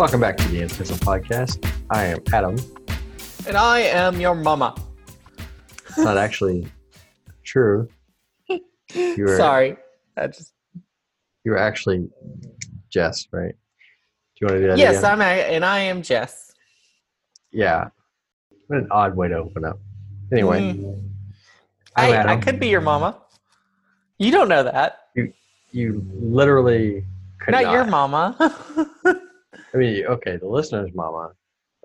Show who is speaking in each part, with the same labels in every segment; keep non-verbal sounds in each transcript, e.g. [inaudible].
Speaker 1: Welcome back to the in.pencil Podcast. I am Adam.
Speaker 2: And I am your mama.
Speaker 1: It's not actually true. You were,
Speaker 2: Sorry. I just
Speaker 1: You were actually Jess, right? Do you want to do that
Speaker 2: Yes,
Speaker 1: again?
Speaker 2: I'm and I am Jess.
Speaker 1: Yeah. What an odd way to open up. Anyway,
Speaker 2: Mm. I, I could be your mama. You don't know that.
Speaker 1: you literally could
Speaker 2: not,
Speaker 1: not.
Speaker 2: your mama. [laughs]
Speaker 1: I mean, okay, the listener's mama.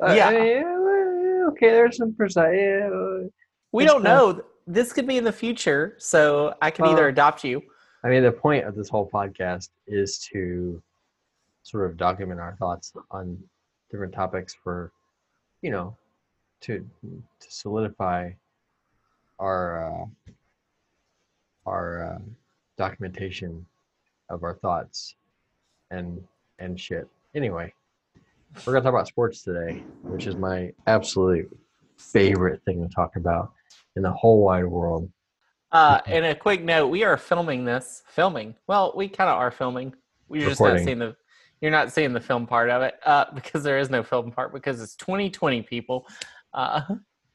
Speaker 1: Uh,
Speaker 2: Yeah.
Speaker 1: I mean, okay, there's some precise.
Speaker 2: we don't know. This could be in the future, so I can either
Speaker 1: Uh,
Speaker 2: adopt you.
Speaker 1: I mean, the point of this whole podcast is to sort of document our thoughts on different topics for, you know, to to solidify our uh, our uh, documentation of our thoughts and and shit. Anyway, we're gonna talk about sports today, which is my absolute favorite thing to talk about in the whole wide world.
Speaker 2: Uh, and a quick note: we are filming this. Filming. Well, we kind of are filming. We're just not seeing the. You're not seeing the film part of it uh, [laughs] because there is no film part because it's 2020 people. Uh,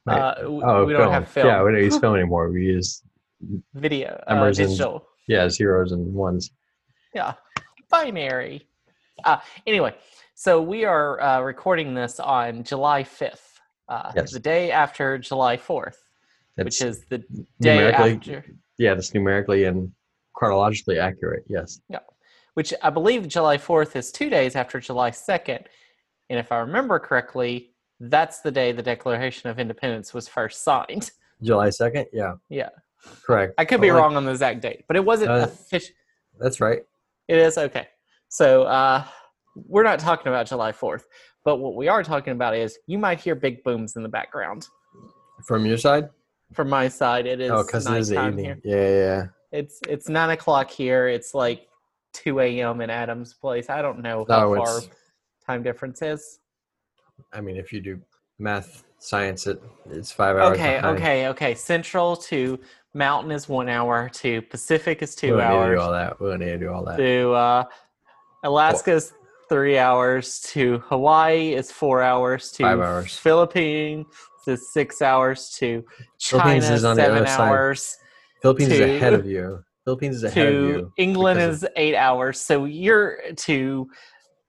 Speaker 1: Right.
Speaker 2: uh, w-
Speaker 1: Oh,
Speaker 2: we don't have film.
Speaker 1: Yeah, we don't use film anymore. We use [laughs]
Speaker 2: video, uh,
Speaker 1: Numbers and- yeah zeros and ones.
Speaker 2: Yeah, binary. Uh, anyway, so we are uh, recording this on July 5th, uh,
Speaker 1: Yes.
Speaker 2: the day after July 4th,
Speaker 1: That's
Speaker 2: which is the day
Speaker 1: numerically
Speaker 2: after,
Speaker 1: yeah, that's numerically and chronologically accurate. Yes.
Speaker 2: Yeah, which I believe July 4th is two days after July 2nd. And if I remember correctly, that's the day the Declaration of Independence was first signed.
Speaker 1: July second. Yeah.
Speaker 2: Yeah.
Speaker 1: Correct.
Speaker 2: I could be wrong on the exact date, but it wasn't
Speaker 1: Uh,
Speaker 2: official.
Speaker 1: That's right.
Speaker 2: It is okay. So uh, we're not talking about July Fourth, but what we are talking about is you might hear big booms in the background.
Speaker 1: From your side?
Speaker 2: From my side, it is
Speaker 1: oh, because it is evening.
Speaker 2: here.
Speaker 1: Yeah, yeah,
Speaker 2: It's it's nine o'clock here. It's like two a.m. in Adam's place. I don't know how
Speaker 1: No,
Speaker 2: far time difference is.
Speaker 1: I mean, if you do math, science, it it's five hours.
Speaker 2: Okay,
Speaker 1: behind.
Speaker 2: okay, okay. Central to Mountain is one hour. To Pacific is
Speaker 1: We
Speaker 2: two
Speaker 1: need to
Speaker 2: hours.
Speaker 1: do all that. We need to do all that.
Speaker 2: to uh, Alaska's three hours. To Hawaii is four hours. To
Speaker 1: Five hours.
Speaker 2: Philippines is six hours. To China
Speaker 1: Philippines is on the
Speaker 2: seven
Speaker 1: other side.
Speaker 2: hours.
Speaker 1: Philippines is
Speaker 2: to-
Speaker 1: ahead of you. Philippines is ahead of
Speaker 2: To
Speaker 1: you.
Speaker 2: England
Speaker 1: because
Speaker 2: is eight hours. So you're to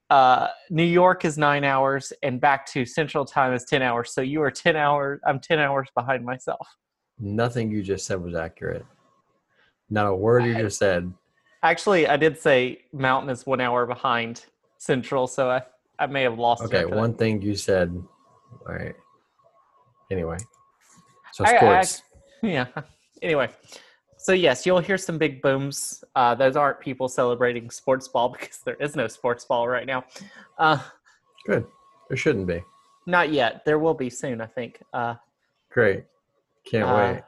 Speaker 2: uh, New York is nine hours, and back to Central Time is ten hours. So you are ten hours. I'm ten hours behind myself.
Speaker 1: Nothing you just said was accurate. Not a word you just said.
Speaker 2: Actually, I did say Mountain is one hour behind Central, so I I may have lost.
Speaker 1: Okay,
Speaker 2: that.
Speaker 1: one thing you said. All right. Anyway, so
Speaker 2: I- I
Speaker 1: sports.
Speaker 2: yeah. Anyway, so yes, you'll hear some big booms. Uh, those aren't people celebrating sports ball [laughs] because there is no sports ball right now. Uh,
Speaker 1: Good. There shouldn't be.
Speaker 2: not yet. There will be soon, I think. Uh,
Speaker 1: Great. Can't
Speaker 2: uh,
Speaker 1: wait.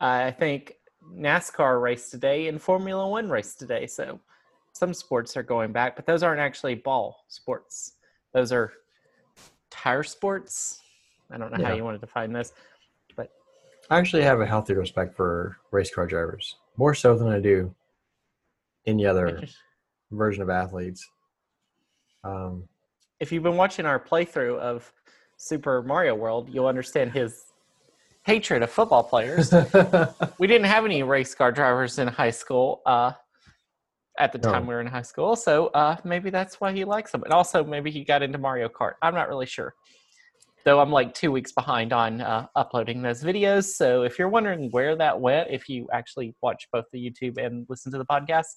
Speaker 2: I think NASCAR race today and Formula One race today. So some sports are going back, but those aren't actually ball sports. Those are tire sports. I don't know how you want to define this.
Speaker 1: But I actually have a healthy respect for race car drivers, more so than I do any other [laughs] version of athletes. Um,
Speaker 2: if you've been watching our playthrough of Super Mario World, you'll understand his hatred of football players. [laughs] we didn't have any race car drivers in high school uh, at the time we were in high school, so uh, maybe that's why he likes them. And also, maybe he got into Mario Kart. I'm not really sure. Though I'm like two weeks behind on uh, uploading those videos. So if you're wondering where that went, if you actually watch both the YouTube and listen to the podcast,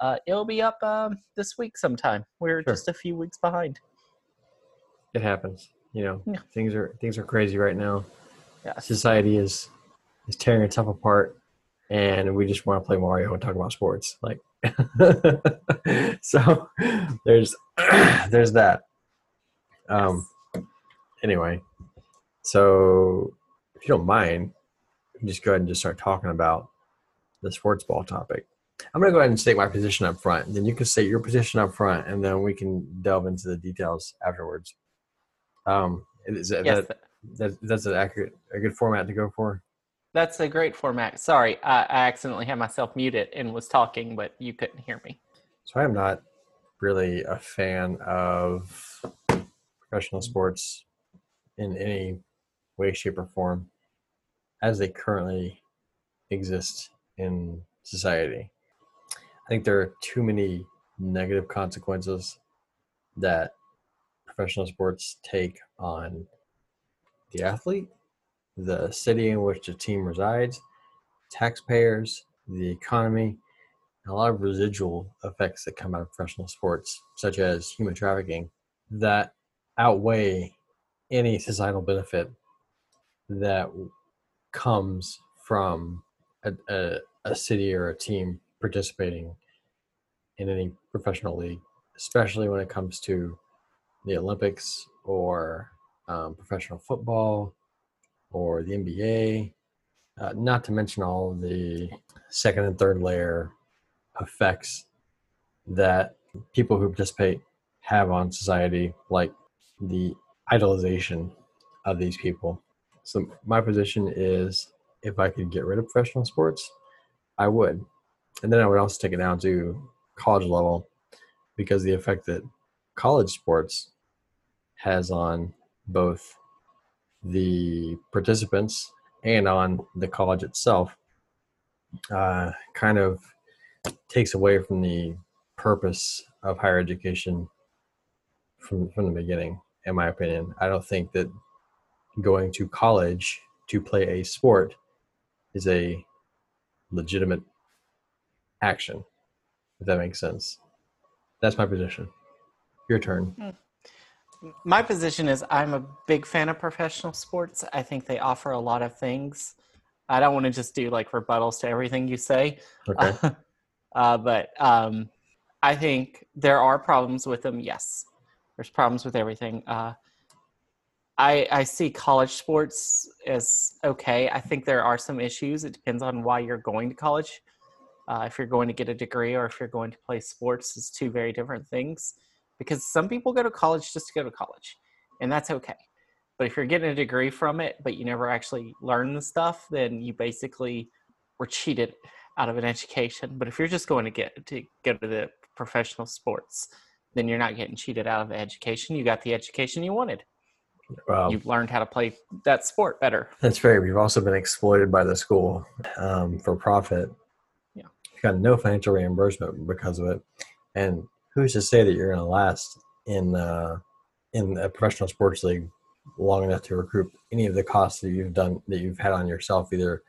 Speaker 2: uh, it'll be up um, this week sometime. We're
Speaker 1: Sure.
Speaker 2: just a few weeks behind.
Speaker 1: it happens. You know,
Speaker 2: Yeah.
Speaker 1: things are things are crazy right now.
Speaker 2: Yeah.
Speaker 1: Society is is tearing itself apart, and we just want to play Mario and talk about sports. Like, [laughs] so there's [clears throat] there's that. Um. Anyway, so if you don't mind, just go ahead and just start talking about the sports ball topic. I'm going to go ahead and state my position up front. and Then you can state your position up front, and then we can delve into the details afterwards. Um, is that,
Speaker 2: Yes,
Speaker 1: that, that that's an accurate, a good format to go for?
Speaker 2: That's a great format. Sorry, I, I accidentally had myself muted and was talking, but you couldn't hear me.
Speaker 1: So I am not really a fan of professional sports in any way, shape, or form as they currently exist in society. I think there are too many negative consequences that professional sports take on the athlete, the city in which the team resides, taxpayers, the economy, and a lot of residual effects that come out of professional sports, such as human trafficking, that outweigh any societal benefit that comes from a, a, a city or a team participating in any professional league, especially when it comes to the Olympics or um, professional football or the NBA, uh, not to mention all the second and third layer effects that people who participate have on society, like the idolization of these people. So, my position is if I could get rid of professional sports, I would. And then I would also take it down to college level because the effect that college sports has on both the participants and on the college itself uh, kind of takes away from the purpose of higher education from from the beginning in my opinion. I don't think that going to college to play a sport is a legitimate action if that makes sense. That's my position. Your turn.
Speaker 2: Hmm my position is I'm a big fan of professional sports. I think they offer a lot of things. I don't want to just do like rebuttals to everything you say.
Speaker 1: Okay. [laughs]
Speaker 2: uh, but um, I think there are problems with them. Yes, there's problems with everything. Uh, I, I see college sports as okay. I think there are some issues. It depends on why you're going to college. Uh, if you're going to get a degree or if you're going to play sports, is two very different things because some people go to college just to go to college, and that's okay. But if you're getting a degree from it, but you never actually learn the stuff, then you basically were cheated out of an education. But if you're just going to get to go to the professional sports, then you're not getting cheated out of the education. You got the education you wanted. You've learned how to play that sport better.
Speaker 1: That's fair. We've also been exploited by the school um, for profit.
Speaker 2: Yeah.
Speaker 1: You got no financial reimbursement because of it. And who's to say that you're going to last in uh, in a professional sports league long enough to recoup any of the costs that you've done that you've had on yourself, either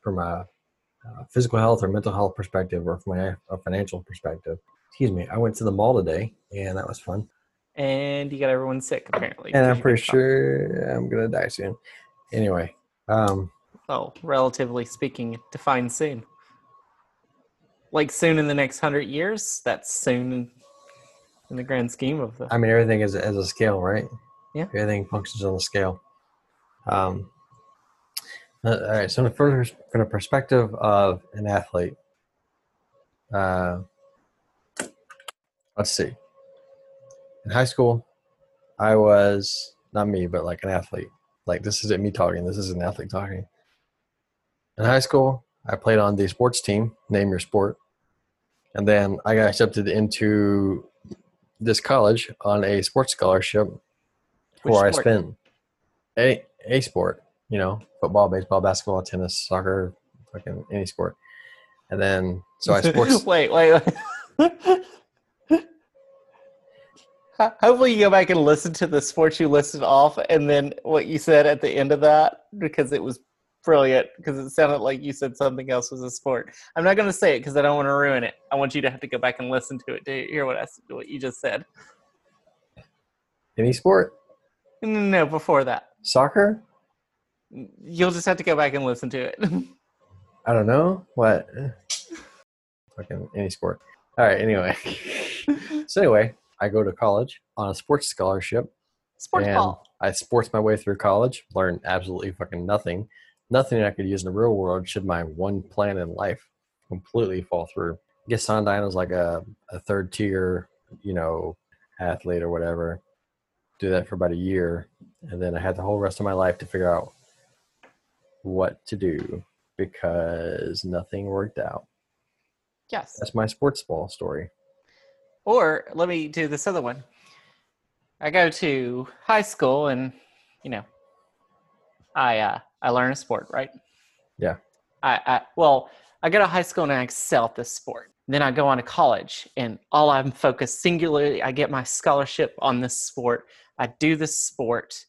Speaker 1: from a, a physical health or mental health perspective, or from a, a, financial perspective. Excuse me. I went to the mall today, and that was fun.
Speaker 2: And you got everyone sick apparently.
Speaker 1: And I'm pretty sure I'm gonna die soon. Anyway. Um,
Speaker 2: oh, relatively speaking, define soon. Like soon in the next hundred years. That's soon in the grand scheme of the.
Speaker 1: I mean, everything is as a scale, right?
Speaker 2: Yeah.
Speaker 1: Everything functions on the scale. Um, uh, all right. So, from the perspective of an athlete, uh, let's see. In high school, I was not me, but like an athlete. Like this isn't me talking. This is an athlete talking. In high school, I played on the sports team. Name your sport. And then I got accepted into this college on a sports scholarship Which where sport? I spent a a sport, you know, football, baseball, basketball, tennis, soccer, fucking any sport. And then so I [laughs] sports
Speaker 2: wait, wait, wait. Hopefully you go back and listen to the sports you listed off and then what you said at the end of that because it was brilliant because it sounded like you said something else was a sport. I'm not going to say it because I don't want to ruin it. I want you to have to go back and listen to it to hear what I what you just said.
Speaker 1: Any sport?
Speaker 2: No, before that.
Speaker 1: Soccer?
Speaker 2: You'll just have to go back and listen to it. [laughs]
Speaker 1: I don't know what. Fucking any sport. All right. Anyway, [laughs] so anyway, I go to college on a sports scholarship.
Speaker 2: Sports ball.
Speaker 1: I sports my way through college, learn absolutely fucking nothing nothing I could use in the real world should my one plan in life completely fall through. I guess Sondine was like a, a third tier, you know, athlete or whatever. Do that for about a year. And then I had the whole rest of my life to figure out what to do because nothing worked out.
Speaker 2: Yes.
Speaker 1: That's my sports ball story.
Speaker 2: Or let me do this other one. I go to high school and you know I uh I learn a sport, right?
Speaker 1: Yeah.
Speaker 2: I, I well, I go to high school and I excel at this sport. Then I go on to college and all I'm focused singularly, I get my scholarship on this sport. I do this sport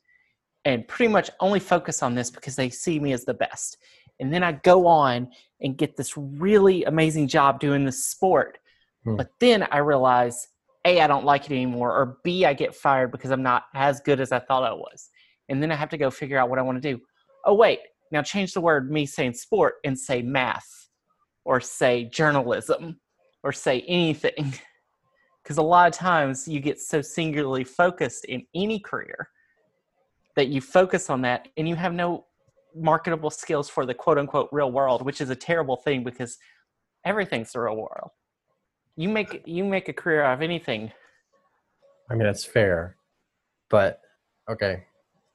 Speaker 2: and pretty much only focus on this because they see me as the best. And then I go on and get this really amazing job doing this sport.
Speaker 1: Hmm.
Speaker 2: But then I realize A, I don't like it anymore, or B, I get fired because I'm not as good as I thought I was. And then I have to go figure out what I want to do. Oh, wait, now change the word me saying sport and say math or say journalism or say anything. [laughs] Because a lot of times you get so singularly focused in any career that you focus on that and you have no marketable skills for the quote unquote real world, which is a terrible thing because everything's the real world. You make you make a career out of anything.
Speaker 1: I mean, that's fair, but okay.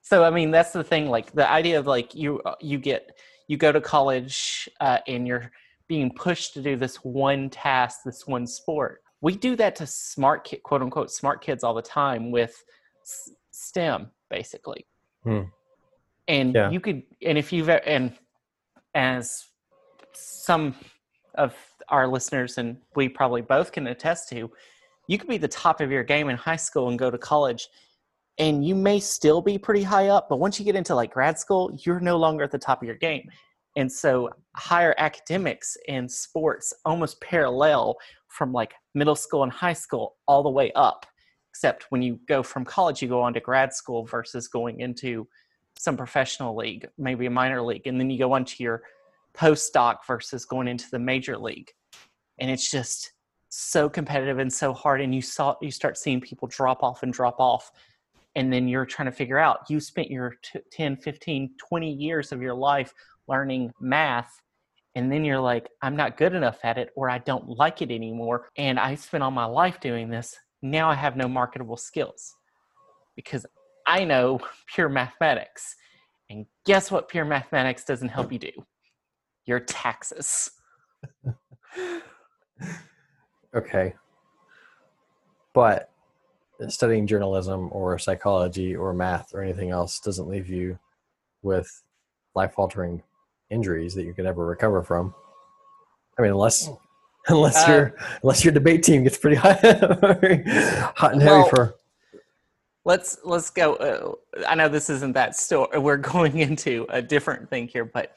Speaker 2: So I mean that's the thing. Like the idea of like you you get you go to college uh, and you're being pushed to do this one task, this one sport. We do that to smart kid, quote unquote smart kids all the time with s- STEM basically.
Speaker 1: Hmm.
Speaker 2: And
Speaker 1: Yeah.
Speaker 2: you could and if you've and as some of our listeners and we probably both can attest to, you could be the top of your game in high school and go to college and you may still be pretty high up, but once you get into like grad school, you're no longer at the top of your game. And so higher academics and sports almost parallel from like middle school and high school all the way up. Except when you go from college, you go on to grad school versus going into some professional league, maybe a minor league, and then you go on to your postdoc versus going into the major league. And it's just so competitive and so hard and you saw you start seeing people drop off and drop off and then you're trying to figure out you spent your t- 10 15 20 years of your life learning math and then you're like i'm not good enough at it or i don't like it anymore and i spent all my life doing this. Now i have no marketable skills. Because i know [laughs] pure mathematics and guess what pure mathematics doesn't help you do? Your taxes. [laughs]
Speaker 1: Okay. But studying journalism or psychology or math or anything else doesn't leave you with life altering injuries that you can ever recover from. I mean, unless [laughs] unless
Speaker 2: Uh,
Speaker 1: your unless your debate team gets pretty [laughs] hot, hot and heavy
Speaker 2: Well,
Speaker 1: for
Speaker 2: let's let's go uh, i know this isn't that story we're [laughs] going into a different thing here but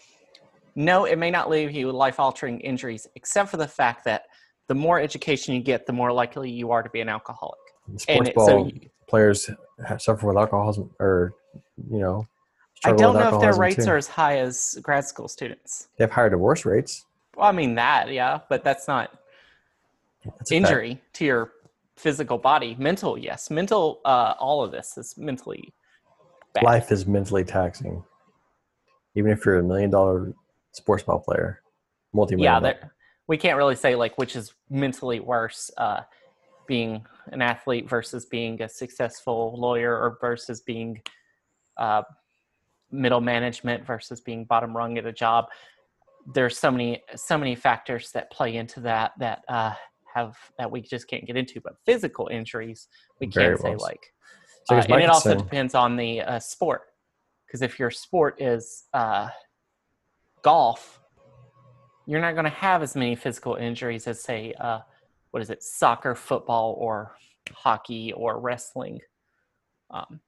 Speaker 2: no it may not leave you with life altering injuries except for the fact that the more education you get the more likely you are to be an alcoholic
Speaker 1: sports
Speaker 2: it-
Speaker 1: ball
Speaker 2: so
Speaker 1: players have, suffer with alcoholism or you know.
Speaker 2: i don't know if their rates
Speaker 1: too.
Speaker 2: are as high as grad school students
Speaker 1: They have higher divorce rates.
Speaker 2: well i mean that yeah but that's not
Speaker 1: That's a fact.
Speaker 2: injury to your physical body mental yes mental uh, all of this is mentally bad.
Speaker 1: life is mentally taxing even if you're a million dollar sports ball player multi-million
Speaker 2: yeah we can't really say like which is mentally worse uh being an athlete versus being a successful lawyer or versus being uh middle management versus being bottom rung at a job. There's so many so many factors that play into that that uh have that we just can't get into but physical injuries we can't say like
Speaker 1: So
Speaker 2: uh, and it also depends on the uh, sport because if your sport is uh, golf you're not going to have as many physical injuries as say uh, what is it soccer football or hockey or wrestling. Um,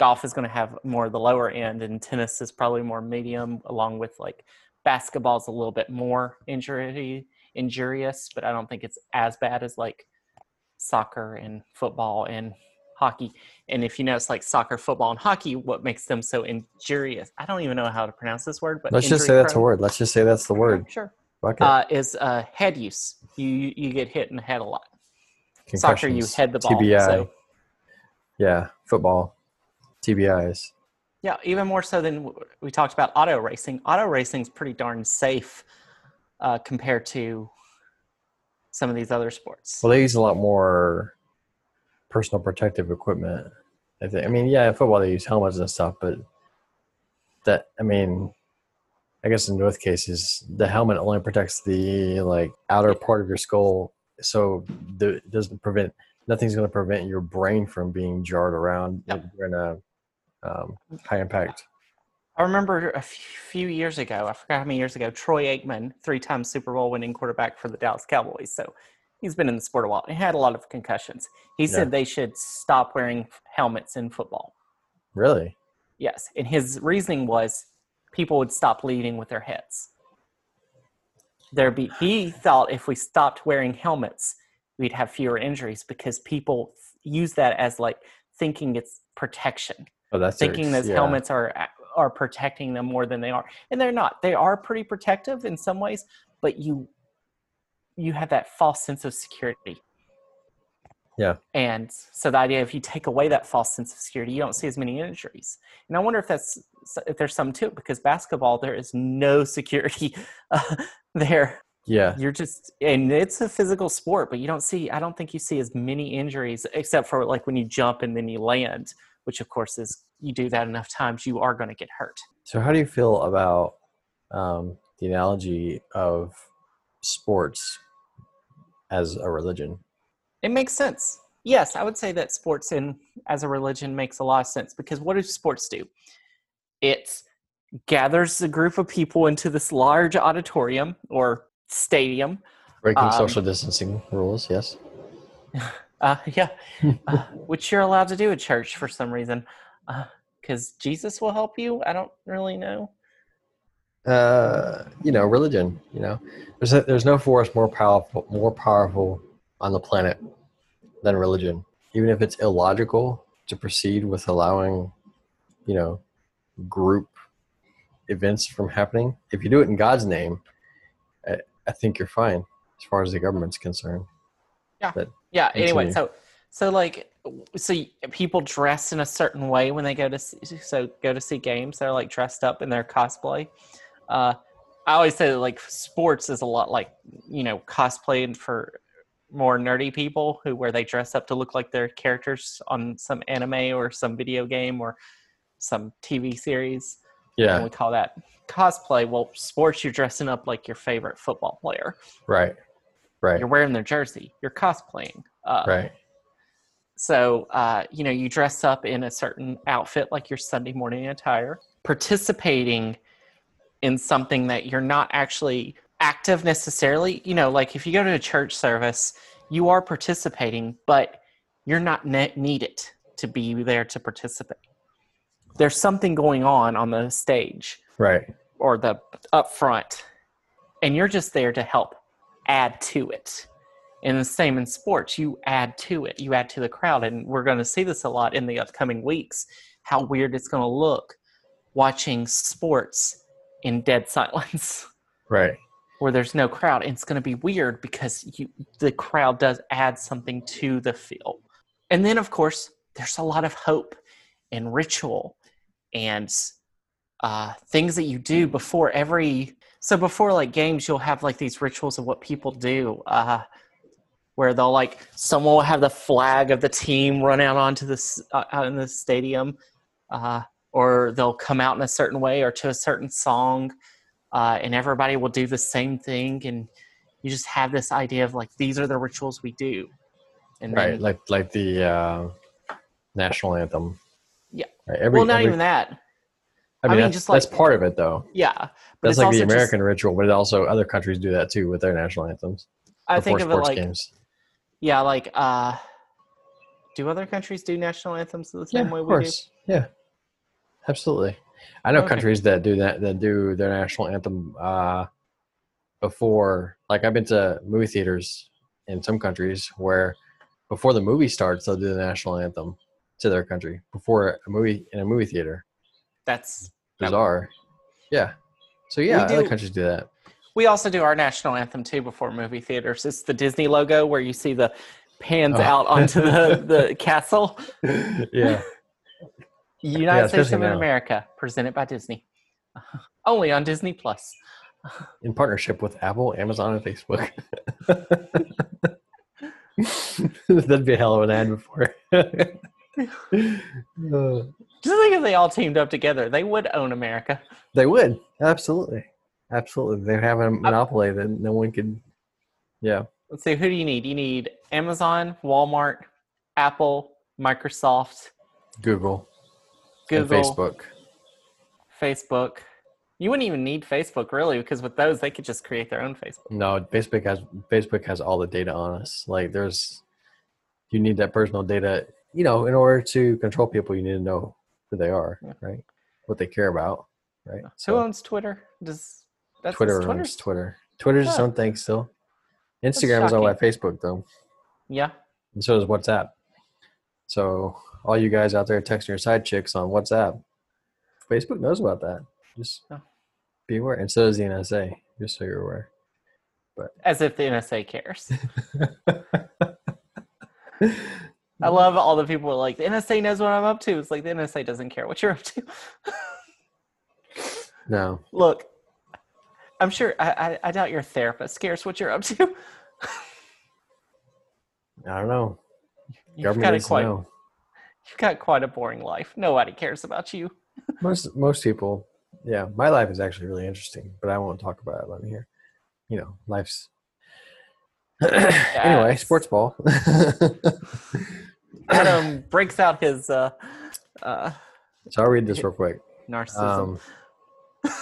Speaker 2: golf is going to have more of the lower end and tennis is probably more medium along with like basketball's a little bit more injury injurious but i don't think it's as bad as like soccer and football and hockey. And if you notice like soccer football and hockey what makes them so injurious i don't even know how to pronounce this word but
Speaker 1: let's just say
Speaker 2: injury
Speaker 1: that's a word. Let's just say that's the word.
Speaker 2: Sure.
Speaker 1: Fuck
Speaker 2: uh, is uh, head use. You you get hit in the head a lot. Soccer you head the ball
Speaker 1: TBI.
Speaker 2: so.
Speaker 1: Yeah football. Tbis
Speaker 2: Yeah, even more so than we talked about auto racing. Auto racing is pretty darn safe uh, compared to some of these other sports.
Speaker 1: well they use a lot more personal protective equipment i think i mean yeah in football they use helmets and stuff but that i mean i guess in both cases the helmet only protects the like outer part of your skull so the, it doesn't prevent nothing's going to prevent your brain from being jarred around
Speaker 2: Yep.
Speaker 1: during a um, high impact.
Speaker 2: I remember a few years ago, I forgot how many years ago, Troy Aikman, three time Super Bowl winning quarterback for the Dallas Cowboys. So he's been in the sport a while. He had a lot of concussions. He
Speaker 1: Yeah.
Speaker 2: said they should stop wearing helmets in football.
Speaker 1: Really?
Speaker 2: Yes. And his reasoning was people would stop leading with their heads. There be he thought if we stopped wearing helmets, we'd have fewer injuries because people use that as like thinking it's protection
Speaker 1: Oh, that's
Speaker 2: thinking those
Speaker 1: yeah.
Speaker 2: helmets are are protecting them more than they are and they're not they are pretty protective in some ways but you you have that false sense of security
Speaker 1: Yeah.
Speaker 2: and so the idea if you take away that false sense of security you don't see as many injuries and i wonder if that's if there's some to it because basketball there is no [laughs] security uh, there
Speaker 1: Yeah.
Speaker 2: you're just and it's a physical sport but you don't see i don't think you see as many injuries except for like when you jump and then you land which of course is you do that enough times you are going to get hurt
Speaker 1: So, how do you feel about um, the analogy of sports as a religion?
Speaker 2: it makes sense yes i would say that sports in as a religion makes a lot of sense because what do sports do it gathers a group of people into this large auditorium or stadium
Speaker 1: Breaking
Speaker 2: Um,
Speaker 1: social distancing rules, yes. [laughs]
Speaker 2: Uh, yeah, uh, which you're allowed to do at church for some reason, because Jesus will help you. I don't really know.
Speaker 1: Uh, you know, religion. You know, there's a, there's no force more powerful more powerful on the planet than religion. Even if it's illogical to proceed with allowing, you know, group events from happening, if you do it in God's name, I, I think you're fine as far as the government's concerned.
Speaker 2: Yeah. Yeah,
Speaker 1: anyway,
Speaker 2: so so like so people dress in a certain way when they go to see, so go to see games. They're like dressed up in their cosplay. Uh, I always say that like sports is a lot like you know cosplaying for more nerdy people who where they dress up to look like their characters on some anime or some video game or some TV series. and
Speaker 1: Yeah,
Speaker 2: we call that cosplay. Well, sports, you're dressing up like your favorite football player.
Speaker 1: right, right,
Speaker 2: You're wearing their jersey. You're cosplaying. Uh,
Speaker 1: right.
Speaker 2: So, uh, you know, you dress up in a certain outfit, like your Sunday morning attire, participating in something that you're not actually active necessarily. You know, like if you go to a church service, you are participating, but you're not ne- needed to be there to participate. There's something going on on the stage
Speaker 1: Right.
Speaker 2: or the up front and you're just there to help add to it and the same in sports you add to it you add to the crowd and we're going to see this a lot in the upcoming weeks how weird it's going to look watching sports in dead silence.
Speaker 1: Right.
Speaker 2: where there's no crowd. And it's going to be weird because you the crowd does add something to the feel. And then of course there's a lot of hope and ritual and uh, things that you do before every so before like games you'll have like these rituals of what people do uh, where they'll like someone will have the flag of the team run out onto this uh, out in the stadium uh, or they'll come out in a certain way or to a certain song uh, and everybody will do the same thing and you just have this idea of like these are the rituals we do and
Speaker 1: Right.
Speaker 2: then,
Speaker 1: Like like the uh, national anthem.
Speaker 2: Yeah.
Speaker 1: Right. Every,
Speaker 2: well not
Speaker 1: every-
Speaker 2: even that
Speaker 1: I mean,
Speaker 2: I mean,
Speaker 1: that's,
Speaker 2: just
Speaker 1: that's part of it, though.
Speaker 2: yeah but
Speaker 1: That's like the
Speaker 2: also just-
Speaker 1: American ritual, but it also other countries do that too with their national anthems.
Speaker 2: i think of it
Speaker 1: sports
Speaker 2: like
Speaker 1: games.
Speaker 2: yeah like uh do other countries do national anthems the same
Speaker 1: yeah,
Speaker 2: way we do.
Speaker 1: Yeah, absolutely. I know
Speaker 2: Okay.
Speaker 1: countries that do that that do their national anthem uh, before. Like I've been to movie theaters in some countries where before the movie starts, they'll do the national anthem to their country before a movie in a movie theater.
Speaker 2: that's That-
Speaker 1: Bizarre. Yeah. So yeah,
Speaker 2: do-
Speaker 1: other countries do that.
Speaker 2: we also do our national anthem too before movie theaters it's the disney logo where you see the pans
Speaker 1: Oh.
Speaker 2: out onto the, the [laughs] castle
Speaker 1: yeah.
Speaker 2: United states of
Speaker 1: now.
Speaker 2: america presented by disney [laughs] only on disney plus [laughs]
Speaker 1: in partnership with Apple, Amazon, and Facebook. [laughs] That'd be a hell of an ad before. Uh,
Speaker 2: just think if they all teamed up together they would own america
Speaker 1: they would absolutely, absolutely. They have a monopoly that no one could. Yeah,
Speaker 2: Let's see. Who do you need? You need Amazon, Walmart, Apple, Microsoft,
Speaker 1: Google, and
Speaker 2: Google,
Speaker 1: Facebook.
Speaker 2: Facebook. You wouldn't even need Facebook really, because with those they could just create their own Facebook.
Speaker 1: No, Facebook has Facebook has all the data on us. Like there's you need that personal data, you know, in order to control people, you need to know who they are,
Speaker 2: Yeah.
Speaker 1: right? What they care about, right?
Speaker 2: So who owns Twitter? Does that's
Speaker 1: Twitter
Speaker 2: Twitter's
Speaker 1: owns Twitter. Twitter's its
Speaker 2: Huh.
Speaker 1: own thing still. Instagram is owned by Facebook though.
Speaker 2: Yeah.
Speaker 1: And so does WhatsApp. So all you guys out there texting your side chicks on WhatsApp, Facebook knows about that. Just
Speaker 2: Oh.
Speaker 1: be aware. And so does the NSA, just so you're aware.
Speaker 2: But as if the NSA cares. [laughs] I love all the people who are like the NSA knows what I'm up to. It's like the NSA doesn't care what you're up to. [laughs]
Speaker 1: no.
Speaker 2: Look, I'm sure I, I, I doubt your therapist cares what you're up to. [laughs]
Speaker 1: I don't know.
Speaker 2: You've got, quite,
Speaker 1: know.
Speaker 2: you've got quite a boring life. Nobody cares about you. [laughs]
Speaker 1: Most most people, yeah. My life is actually really interesting, but I won't talk about it on here. You know, life's [clears throat] anyway. Sports ball. [laughs]
Speaker 2: Adam breaks out his uh, uh,
Speaker 1: so I'll read this real quick.
Speaker 2: narcissism.
Speaker 1: Um, it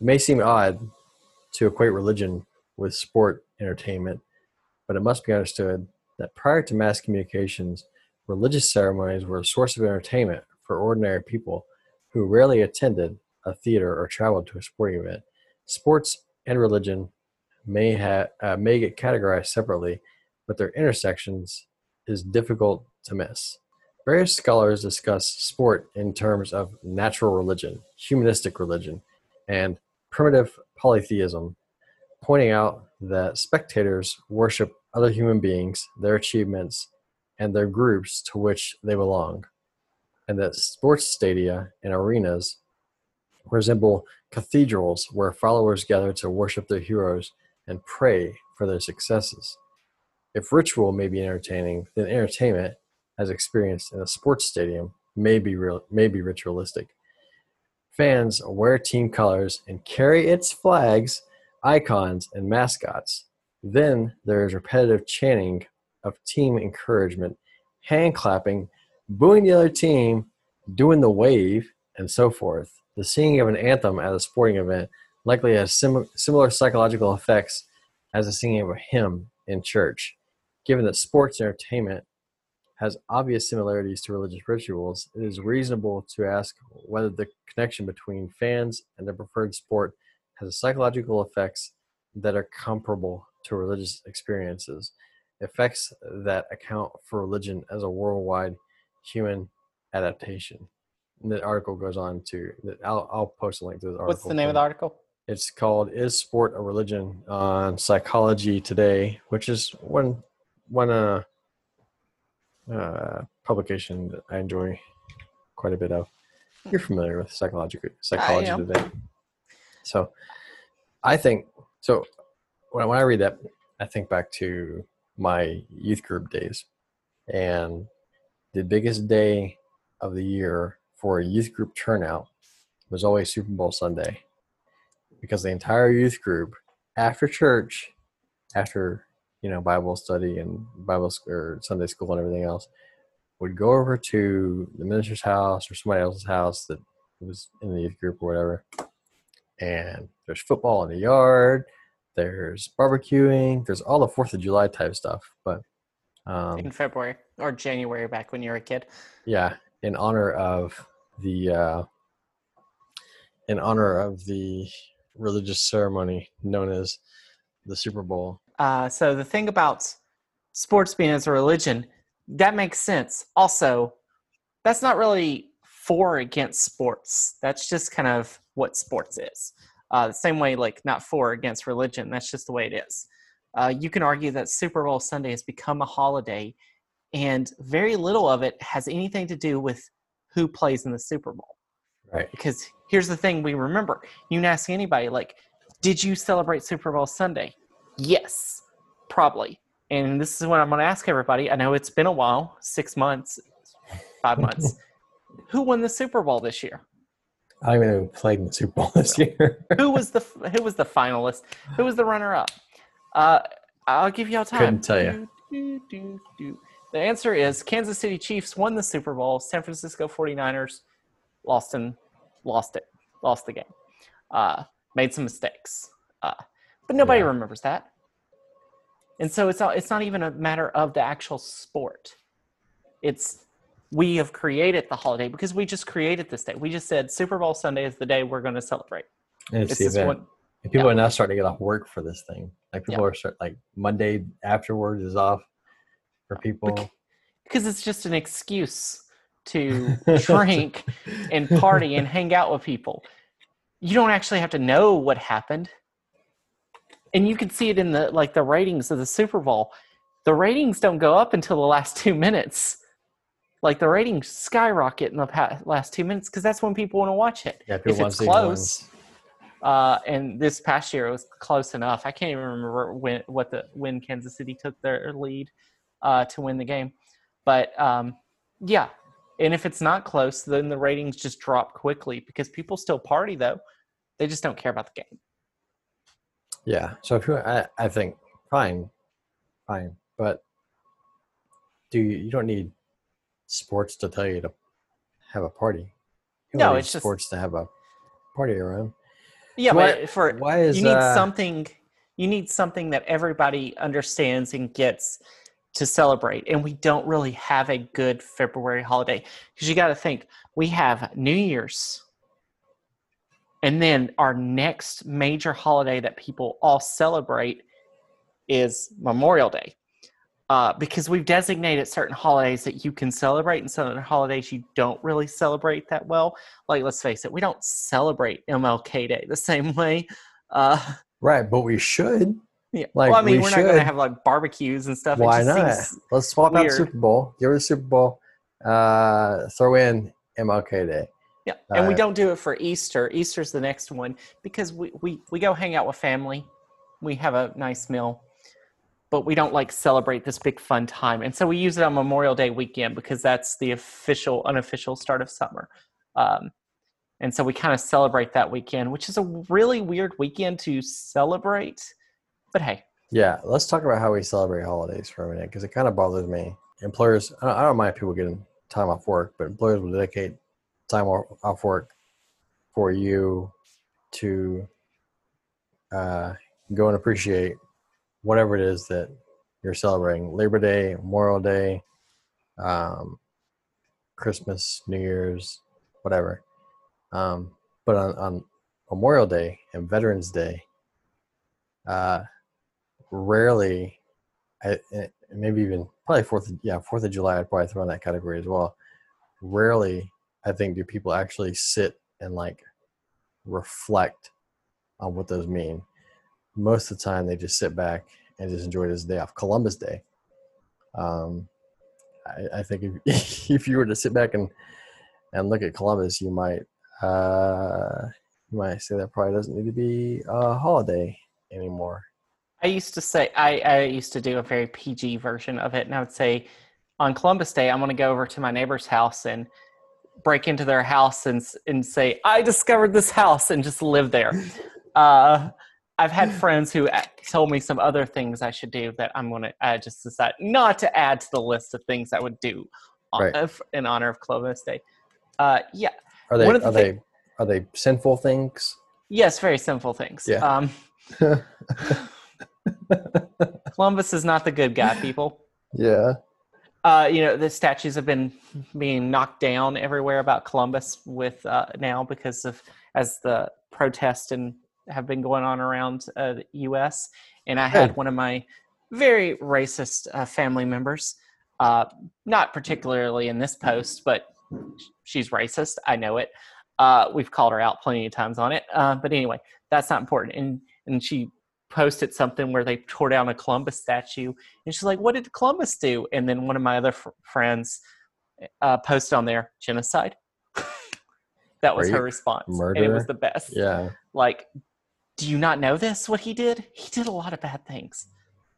Speaker 1: may seem odd to equate religion with sport entertainment, but it must be understood that prior to mass communications, religious ceremonies were a source of entertainment for ordinary people who rarely attended a theater or traveled to a sporting event. Sports and religion may uh, may get categorized separately, but their intersections is difficult to miss. Various scholars discuss sport in terms of natural religion, humanistic religion, and primitive polytheism, pointing out that spectators worship other human beings, their achievements, and their groups to which they belong, and that sports stadia and arenas resemble cathedrals where followers gather to worship their heroes and pray for their successes. If ritual may be entertaining, then entertainment, as experienced in a sports stadium, may be real, may be ritualistic. Fans wear team colors and carry its flags, icons, and mascots. Then there is repetitive chanting of team encouragement, hand clapping, booing the other team, doing the wave, and so forth. The singing of an anthem at a sporting event likely has sim- similar psychological effects as the singing of a hymn in church. Given that sports entertainment has obvious similarities to religious rituals, it is reasonable to ask whether the connection between fans and their preferred sport has psychological effects that are comparable to religious experiences, effects that account for religion as a worldwide human adaptation. And the article goes on to, I'll, I'll post a link to this article.
Speaker 2: What's the name of the article?
Speaker 1: It's called "Is Sport a Religion?" on Psychology Today, which is one one uh, uh, publication that I enjoy quite a bit of. You're familiar with psychology Psychology. Today, so I think so. When I, when I read that, I think back to my youth group days, and the biggest day of the year for a youth group turnout was always Super Bowl Sunday because the entire youth group after church after you know bible study and bible sc- or sunday school and everything else would go over to the minister's house or somebody else's house that was in the youth group or whatever. And there's football in the yard there's barbecuing there's all the fourth of july type stuff but um,
Speaker 2: in February or January back when you were a kid.
Speaker 1: yeah in honor of the uh in honor of the religious ceremony known as the super bowl
Speaker 2: Uh, so the thing about sports being as a religion, that makes sense. Also, that's not really for or against sports. That's just kind of what sports is. Uh, the same way, like not for or against religion. That's just the way it is. Uh, you can argue that Super Bowl Sunday has become a holiday, and very little of it has anything to do with who plays in the Super Bowl.
Speaker 1: right
Speaker 2: Because here's the thing we remember. You can ask anybody, like, did you celebrate Super Bowl Sunday? Yes, probably. And this is what I'm going to ask everybody. I know it's been a while six months, five months. [laughs] who won the Super Bowl this year?
Speaker 1: I don't even know who played in the super bowl this year [laughs]
Speaker 2: Who was the who was the finalist? Who was the runner up? Uh, I'll give y'all time.
Speaker 1: Couldn't tell you.
Speaker 2: Do, do, do. The answer is Kansas City Chiefs won the Super Bowl. San Francisco 49ers lost and lost it, lost the game. Uh, made some mistakes, uh, but nobody
Speaker 1: Yeah.
Speaker 2: remembers that. And so it's not, it's not even a matter of the actual sport. It's we have created the holiday because we just created this day. We just said Super Bowl Sunday is the day we're going to celebrate.
Speaker 1: And it's the event.
Speaker 2: what
Speaker 1: And people
Speaker 2: yeah.
Speaker 1: are now starting to get off work for this thing. Like people are start like Monday afterwards is off for people.
Speaker 2: because it's just an excuse to [laughs] drink and [laughs] party and hang out with people. You don't actually have to know what happened. And you can see it in the like the ratings of the Super Bowl. The ratings don't go up until the last 2 minutes. Like the ratings skyrocket in the pa- last 2 minutes cuz that's when people want to watch it.
Speaker 1: Yeah,
Speaker 2: if it's
Speaker 1: to see who
Speaker 2: close, uh, and this past year it was close enough. I can't even remember when what the when Kansas City took their lead uh, to win the game, but um, yeah. And if it's not close, then the ratings just drop quickly because people still party though. They just don't care about the game.
Speaker 1: Yeah. So if you, I, I think fine, fine, but do you, you don't need sports to tell you to have a party. You
Speaker 2: No, it's just-
Speaker 1: sports to have a party around.
Speaker 2: Yeah,
Speaker 1: Why-
Speaker 2: but for
Speaker 1: Why is
Speaker 2: you need
Speaker 1: uh,
Speaker 2: something you need something that everybody understands and gets to celebrate and we don't really have a good february holiday because you got to think we have new year's and then our next major holiday that people all celebrate is memorial day uh, because we've designated certain holidays that you can celebrate and certain holidays you don't really celebrate that well like let's face it we don't celebrate mlk day the same way uh,
Speaker 1: right? But we should.
Speaker 2: yeah.
Speaker 1: Like,
Speaker 2: well, I mean,
Speaker 1: we
Speaker 2: are not going to have like barbecues and stuff.
Speaker 1: Why not?
Speaker 2: Seems,
Speaker 1: Let's swap out. Super Bowl. Give it a Super Bowl. Uh, throw in MLK Day.
Speaker 2: yeah, and we
Speaker 1: Uh,
Speaker 2: don't do it for Easter. Easter's the next one because we, we we go hang out with family. We have a nice meal, but we don't like celebrate this big fun time. And so we use it on Memorial Day weekend because that's the official, unofficial start of summer. Um, and so we kind of celebrate that weekend, which is a really weird weekend to celebrate. But hey,
Speaker 1: Yeah, let's talk about how we celebrate holidays for a minute because it kind of bothers me. Employers, I don't, mind people getting time off work, but employers will dedicate time off, off work for you to uh, go and appreciate whatever it is that you're celebrating Labor Day, Memorial Day, um, Christmas, New Year's, whatever. Um, but on, on Memorial Day and Veterans Day, uh, rarely, I, maybe even probably Fourth, yeah, Fourth of July, I'd probably throw in that category as well. Rarely, I think, do people actually sit and like reflect on what those mean. Most of the time, they just sit back and just enjoy this day off. Columbus Day. Um, I, I think if [laughs] if you were to sit back and and look at Columbus, you might uh, you might say that probably doesn't need to be a holiday anymore.
Speaker 2: I used to say I, I used to do a very PG version of it, and I would say on Columbus Day I'm going to go over to my neighbor's house and break into their house and and say I discovered this house and just live there. Uh, I've had [laughs] friends who told me some other things I should do that I'm going to I just decide not to add to the list of things I would do on,
Speaker 1: Right.
Speaker 2: of- in honor of Columbus Day. Uh, yeah,
Speaker 1: Are they
Speaker 2: the
Speaker 1: are they are they sinful things?
Speaker 2: yes, very sinful things.
Speaker 1: Yeah.
Speaker 2: Um, [laughs] Columbus is not the good guy, [laughs] people.
Speaker 1: Yeah.
Speaker 2: uh, you know, the statues have been being knocked down everywhere about Columbus with uh, now because of as the protest and have been going on around uh, the U.S. And I had one of my very racist uh, family members, uh, not particularly in this post, but she's racist. I know it. Uh, we've called her out plenty of times on it. Uh, but anyway, that's not important. And and she posted something where they tore down a Columbus statue and she's like, "What did Columbus do?" And then one of my other fr- friends uh, posted on there, "Genocide." [laughs] that was
Speaker 1: Rape,
Speaker 2: her response, and it was the best.
Speaker 1: Yeah.
Speaker 2: Like, do you not know this? What he did? He did a lot of bad things.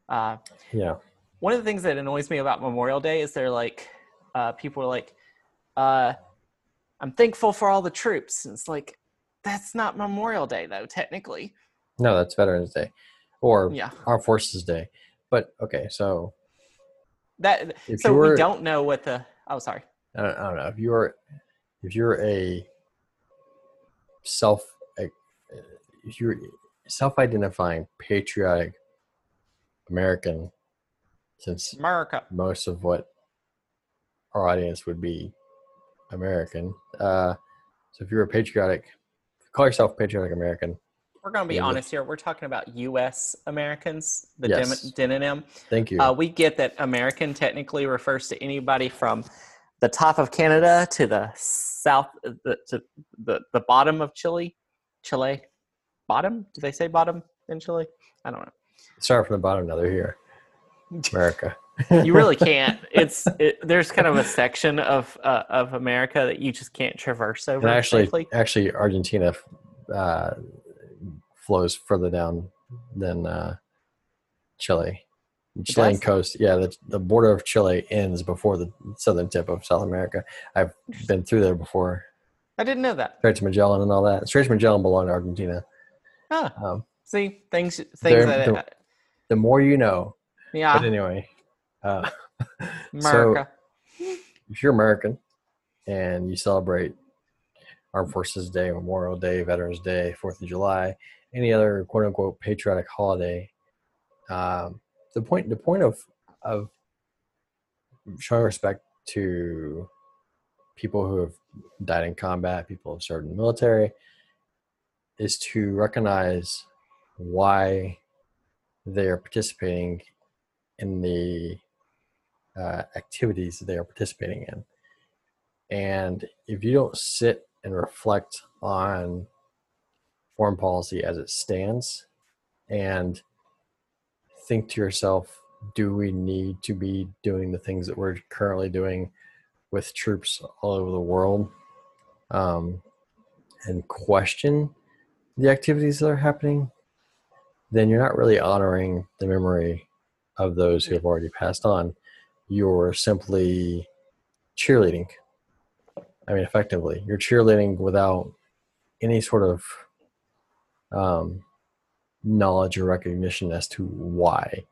Speaker 2: Uh,
Speaker 1: Yeah.
Speaker 2: one of the things that annoys me about Memorial Day is they're like, uh, people are like, uh, "I'm thankful for all the troops." And it's like, that's not Memorial Day though, technically.
Speaker 1: No, that's Veterans Day, or
Speaker 2: Yeah.
Speaker 1: Armed Forces Day. but okay, so
Speaker 2: That so
Speaker 1: you're
Speaker 2: we don't know what the. Oh, sorry.
Speaker 1: I don't, I don't know if you're if you're a self you're self-identifying patriotic American, since
Speaker 2: America.
Speaker 1: most of what our audience would be American. Uh, so if you're a patriotic, call yourself patriotic American.
Speaker 2: We're gonna be
Speaker 1: Yeah,
Speaker 2: honest here. We're talking about U.S. Americans, the
Speaker 1: Yes.
Speaker 2: demonym.
Speaker 1: Thank you.
Speaker 2: Uh, we get that American technically refers to anybody from the top of Canada to the south, the to the, the bottom of Chile. Chile, bottom? Do they say bottom in Chile? I don't know.
Speaker 1: Start from the bottom. Now they're here, America.
Speaker 2: You really [laughs] can't. It's it, there's kind of a section of uh, of America that you just can't traverse over
Speaker 1: and actually,
Speaker 2: safely.
Speaker 1: actually, Argentina uh, flows further down than uh, Chile. Chilean coast, yeah. The, the border of Chile ends before the southern tip of South America. I've been through there before.
Speaker 2: I didn't know that.
Speaker 1: Straits of Magellan and all that. Straits of Magellan belong to Argentina.
Speaker 2: Huh.
Speaker 1: Um,
Speaker 2: See things things that
Speaker 1: they're- the more you know.
Speaker 2: yeah
Speaker 1: But anyway, uh, [laughs]
Speaker 2: America.
Speaker 1: if you're American and you celebrate Armed Forces Day, Memorial Day, Veterans Day, Fourth of July, any other quote unquote patriotic holiday, um, the point the point of of showing respect to people who have died in combat, people who have served in the military, is to recognize why they are participating in the uh, activities they are participating in. And if you don't sit and reflect on foreign policy as it stands and think to yourself, do we need to be doing the things that we're currently doing with troops all over the world? Um, and question the activities that are happening, then you're not really honoring the memory of those who have already passed on. You're simply cheerleading. I mean, effectively, you're cheerleading without any sort of um, knowledge or recognition as to why.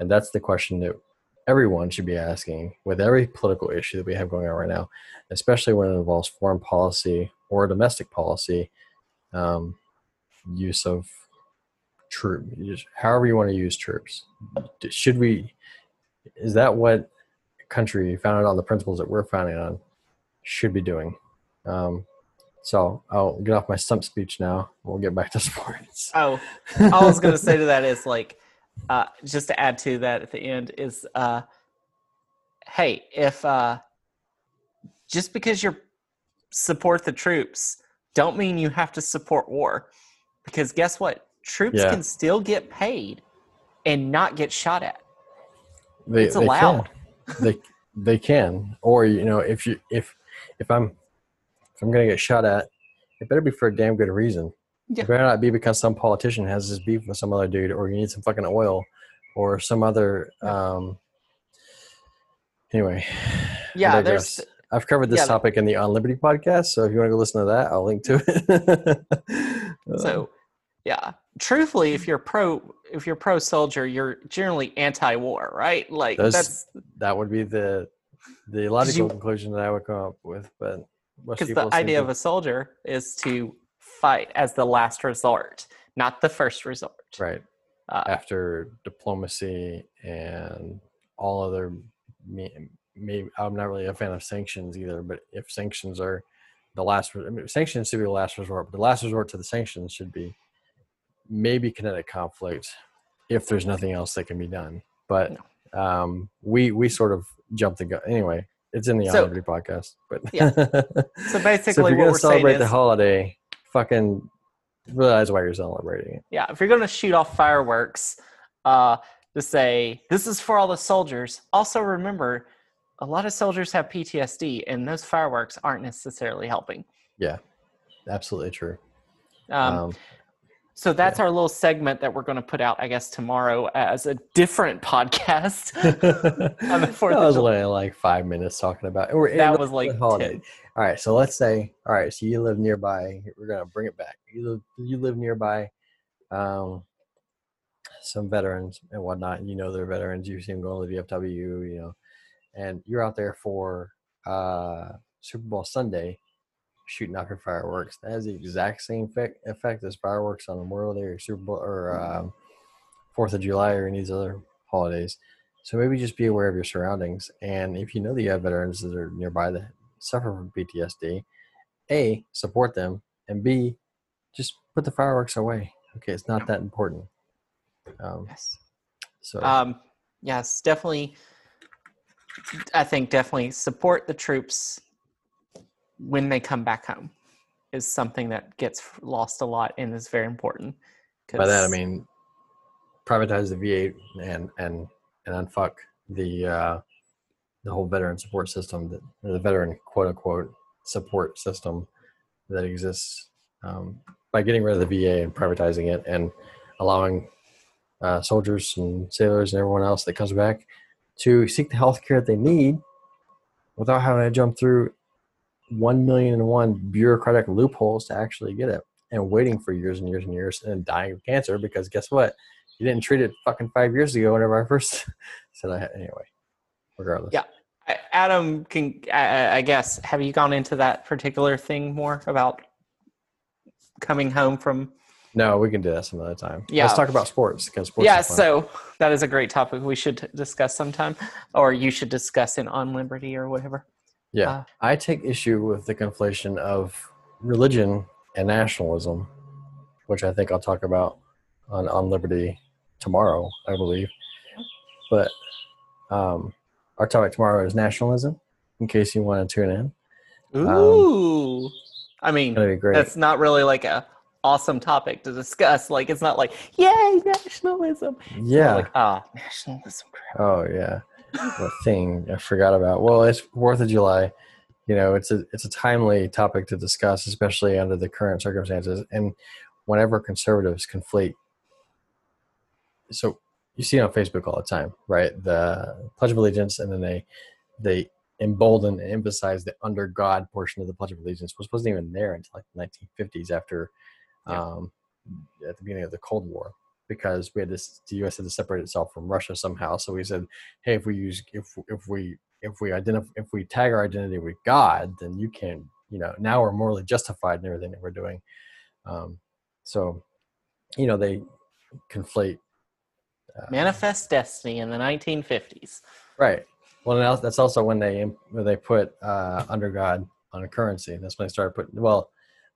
Speaker 1: And that's the question that everyone should be asking with every political issue that we have going on right now, especially when it involves foreign policy or domestic policy, um, use of troop, however you want to use troops. Should we? Is that what country founded on the principles that we're founded on should be doing? Um, so I'll get off my stump speech now. We'll get back to [laughs] sports.
Speaker 2: Oh, all I was gonna say to that is like, uh, just to add to that at the end is, uh, hey, if uh, just because you support the troops, don't mean you have to support war, because guess what? Troops
Speaker 1: Yeah.
Speaker 2: can still get paid and not get shot at.
Speaker 1: They,
Speaker 2: It's
Speaker 1: they can.
Speaker 2: allowed.
Speaker 1: they they can or you know if you if if i'm if i'm gonna get shot at it better be for a damn good reason
Speaker 2: Yeah.
Speaker 1: it better not be because some politician has this beef with some other dude or you need some fucking oil or some other um anyway [sighs]
Speaker 2: Yeah, there's
Speaker 1: i've covered this
Speaker 2: yeah,
Speaker 1: topic in the on liberty podcast so if you want to go listen to that i'll link to it [laughs]
Speaker 2: so yeah. Truthfully, if you're pro if you're pro soldier, you're generally anti-war, right? Like
Speaker 1: Those-
Speaker 2: that's
Speaker 1: that would be the the logical
Speaker 2: you-
Speaker 1: conclusion that i would come up with but
Speaker 2: because the idea
Speaker 1: to-
Speaker 2: of a soldier is to fight as the last resort, not the first resort.
Speaker 1: right
Speaker 2: Uh,
Speaker 1: after diplomacy and all other maybe i'm not really a fan of sanctions either but if sanctions are the last I mean, sanctions should be the last resort but the last resort to the sanctions should be maybe kinetic conflict if there's nothing else that can be done but um we we sort of jumped the gun anyway it's in the
Speaker 2: So-
Speaker 1: podcast but
Speaker 2: Yeah. [laughs] so
Speaker 1: so if
Speaker 2: basically,
Speaker 1: you're
Speaker 2: what
Speaker 1: gonna celebrate
Speaker 2: is,
Speaker 1: the holiday fucking realize why you're celebrating it
Speaker 2: yeah, if you're going to shoot off fireworks, uh, to say this is for all the soldiers. Also, remember, a lot of soldiers have PTSD, and those fireworks aren't necessarily helping.
Speaker 1: Yeah, absolutely true
Speaker 2: Um,
Speaker 1: um,
Speaker 2: so that's our little segment that we're going to put out, I guess, tomorrow as a different podcast. [laughs]
Speaker 1: That
Speaker 2: 4th
Speaker 1: was only like five minutes talking about. Or
Speaker 2: that was like
Speaker 1: holiday.
Speaker 2: 10.
Speaker 1: All right, so let's say, all right, so you live nearby. We're gonna bring it back. You live, you live nearby. Um, some veterans and whatnot, and you know they're veterans. You see them going to the VFW, you know, and you're out there for uh, Super Bowl Sunday shooting off your fireworks. That has the exact same effect, effect as fireworks on Memorial Day or Super Bowl or um, Fourth of July or any of these other holidays. So maybe just be aware of your surroundings, and if you know that you have veterans that are nearby that suffer from PTSD, a support them, and b just put the fireworks away. Okay, it's not that important. Um,
Speaker 2: Yes.
Speaker 1: so
Speaker 2: Um, yes, definitely. I think definitely support the troops when they come back home is something that gets lost a lot and is very important.
Speaker 1: by that I mean privatize the VA and and and unfuck the uh, the whole veteran support system that the veteran quote unquote support system that exists um, by getting rid of the VA and privatizing it and allowing uh, soldiers and sailors and everyone else that comes back to seek the health care that they need without having to jump through one million and one bureaucratic loopholes to actually get it and waiting for years and years and years and dying of cancer because guess what you didn't treat it fucking five years ago whenever i first [laughs] said i had anyway regardless
Speaker 2: Yeah. Adam, can I, I guess have you gone into that particular thing more about coming home from?
Speaker 1: no we can do that some other time
Speaker 2: Yeah.
Speaker 1: let's talk about sports because sports
Speaker 2: yeah, so that is a great topic we should discuss sometime, or you should discuss in on Liberty or whatever.
Speaker 1: Yeah,
Speaker 2: Uh,
Speaker 1: I take issue with the conflation of religion and nationalism, which I think I'll talk about on on Liberty tomorrow, I believe. But um, our topic tomorrow is nationalism. In case you want to tune in,
Speaker 2: Ooh, I mean,
Speaker 1: it's gonna be great.
Speaker 2: that's not really like a awesome topic to discuss. Like, it's not like yay nationalism. It's
Speaker 1: yeah.
Speaker 2: like ah nationalism. Crap.
Speaker 1: oh yeah. Thing I forgot about? Well, it's Fourth of July. You know, it's a it's a timely topic to discuss, especially under the current circumstances. And whenever conservatives conflate, so you see it on Facebook all the time, right? The Pledge of Allegiance, and then they they embolden and emphasize the under God portion of the Pledge of Allegiance, which wasn't even there until like the 1950s, after um, at the beginning of the Cold War, because we had this the U.S. had to separate itself from Russia somehow. So we said, hey, if we use if if we if we identify if we tag our identity with God, then you can you know now we're morally justified in everything that we're doing. Um, so you know they conflate uh,
Speaker 2: Manifest Destiny in the 1950s.
Speaker 1: Right. Well, now that's also when they when they put uh, under God on a currency. That's when they started putting. Well,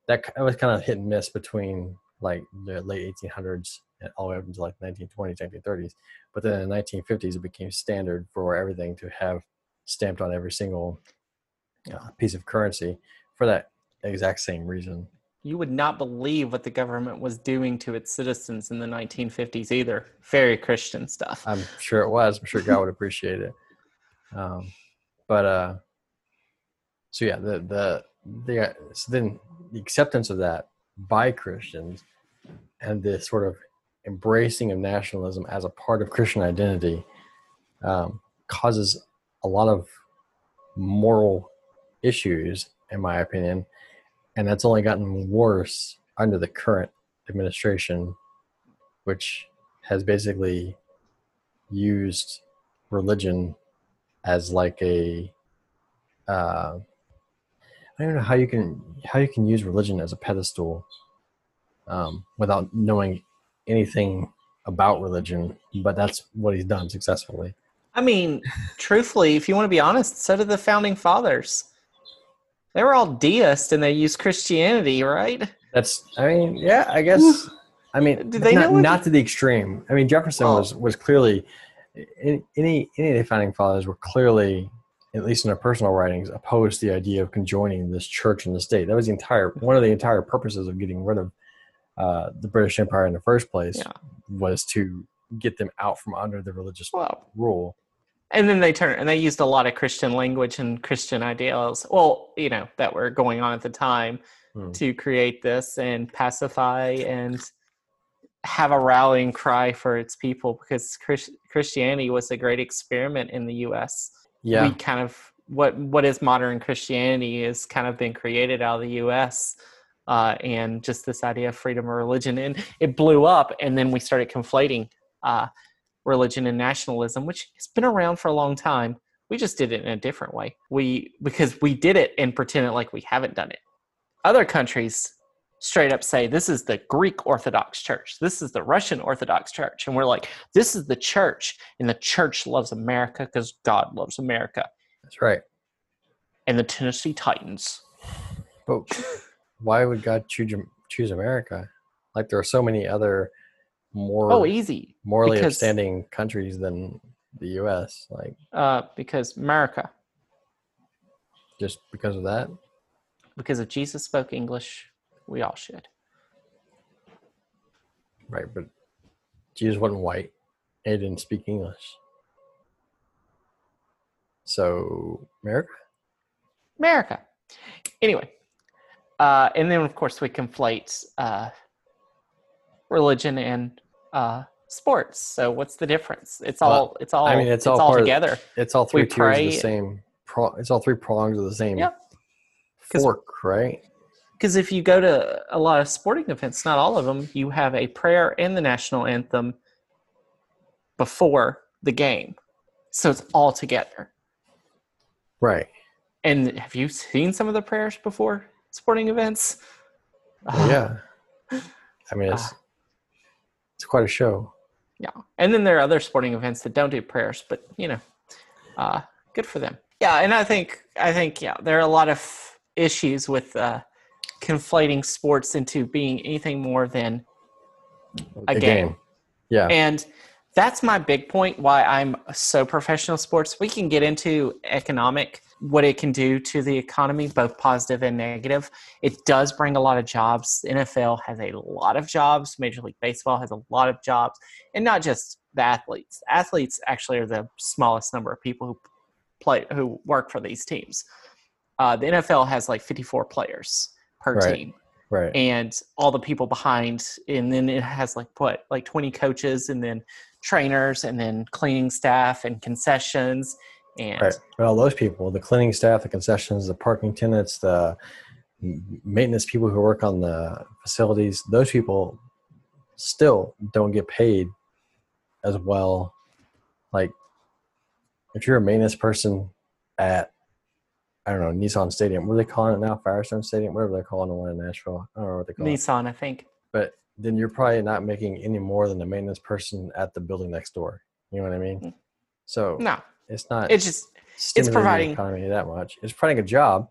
Speaker 1: that was kind of hit and miss between like the late 1800s and all the way up until like 1920s, 1930s. But then in the 1950s, it became standard for everything to have stamped on every single uh, piece of currency for that exact same reason.
Speaker 2: You would not believe what the government was doing to its citizens in the 1950s either. Very Christian stuff.
Speaker 1: I'm sure it was. I'm sure God would appreciate it. Um, but uh, so yeah, the the the so then the acceptance of that by Christians and the sort of embracing of nationalism as a part of Christian identity um, causes a lot of moral issues, in my opinion, and that's only gotten worse under the current administration, which has basically used religion as like a uh, I don't know how you can how you can use religion as a pedestal um, without knowing anything about religion, but that's what he's done successfully.
Speaker 2: I mean, truthfully, if you want to be honest, so did the founding fathers. They were all deists and they used Christianity, right?
Speaker 1: That's I mean, yeah, I guess. I mean,
Speaker 2: Did they
Speaker 1: not, not to the extreme. I mean, Jefferson
Speaker 2: Oh.
Speaker 1: was was clearly any any any of the founding fathers were clearly, at least in their personal writings, opposed the idea of conjoining this church and the state. That was the entire one of the entire purposes of getting rid of uh, the British Empire in the first place
Speaker 2: Yeah.
Speaker 1: was to get them out from under the religious
Speaker 2: Well,
Speaker 1: rule.
Speaker 2: and then they turned and they used a lot of Christian language and Christian ideals. Well, you know, that were going on at the time
Speaker 1: Hmm.
Speaker 2: to create this and pacify and have a rallying cry for its people because Chris, Christianity was a great experiment in the U.S.
Speaker 1: Yeah,
Speaker 2: we kind of what what is modern Christianity is kind of been created out of the U.S. Uh, and just this idea of freedom of religion, and it blew up, and then we started conflating uh, religion and nationalism, which has been around for a long time. We just did it in a different way. We because we did it and pretended like we haven't done it. Other countries straight up say this is the Greek Orthodox Church, this is the Russian Orthodox Church, and we're like, this is the church, and the church loves America because God loves America.
Speaker 1: That's right.
Speaker 2: And the Tennessee Titans.
Speaker 1: But why would God choose choose America? Like there are so many other more
Speaker 2: Oh, easy.
Speaker 1: morally
Speaker 2: because-
Speaker 1: upstanding countries than the U.S. Like
Speaker 2: Uh, because America,
Speaker 1: just because of that.
Speaker 2: because if Jesus spoke English, we all should.
Speaker 1: Right, but Jesus wasn't white and he didn't speak English. So America?
Speaker 2: America. Anyway, uh, and then of course we conflate uh, religion and uh, sports. So what's the difference? It's
Speaker 1: Well,
Speaker 2: all it's all
Speaker 1: I mean, it's it's all of-
Speaker 2: together.
Speaker 1: It's all three
Speaker 2: We
Speaker 1: tiers of the same. Pro- it's all three prongs of the same
Speaker 2: Yep.
Speaker 1: fork, right?
Speaker 2: Because if you go to a lot of sporting events, not all of them, you have a prayer and the national anthem before the game. So it's all together.
Speaker 1: Right.
Speaker 2: And have you seen some of the prayers before sporting events?
Speaker 1: Yeah. I mean, it's
Speaker 2: Ah.
Speaker 1: it's quite a show.
Speaker 2: Yeah. And then there are other sporting events that don't do prayers, but you know, uh, good for them. Yeah, and I think I think yeah, there are a lot of issues with uh, conflating sports into being anything more than a game.
Speaker 1: Yeah.
Speaker 2: And that's my big point why I'm so professional sports. We can get into economic, what it can do to the economy, both positive and negative. It does bring a lot of jobs. The NFL has a lot of jobs. Major League Baseball has a lot of jobs. And not just the athletes. Athletes actually are the smallest number of people who play who work for these teams. Uh, the NFL has like 54 players per
Speaker 1: Right.
Speaker 2: team
Speaker 1: right.
Speaker 2: and all the people behind and then it has like what like 20 coaches and then trainers and then cleaning staff and concessions and
Speaker 1: Right. All those people, the cleaning staff, the concessions, the parking tenants, the maintenance people who work on the facilities, those people still don't get paid as well. Like, if you're a maintenance person at, I don't know, Nissan Stadium, what are they calling it now? Firestone Stadium, whatever they're calling the one in Nashville. I don't know what they call it.
Speaker 2: nissan i think
Speaker 1: But then you're probably not making any more than the maintenance person at the building next door. You know what I mean?
Speaker 2: Mm.
Speaker 1: So
Speaker 2: no
Speaker 1: it's not
Speaker 2: it's just
Speaker 1: stimulating
Speaker 2: providing-
Speaker 1: economy that much. It's providing a job.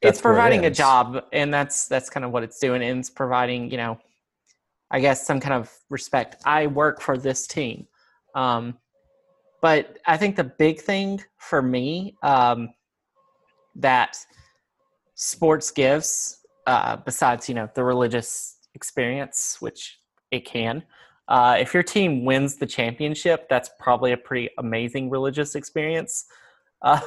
Speaker 2: it's
Speaker 1: That's where it
Speaker 2: providing a job and that's that's kind of what it's doing and it's providing you know i guess some kind of respect i work for this team um, but i think the big thing for me um, that sports gives uh, besides you know the religious experience which it can uh, if your team wins the championship that's probably a pretty amazing religious experience uh,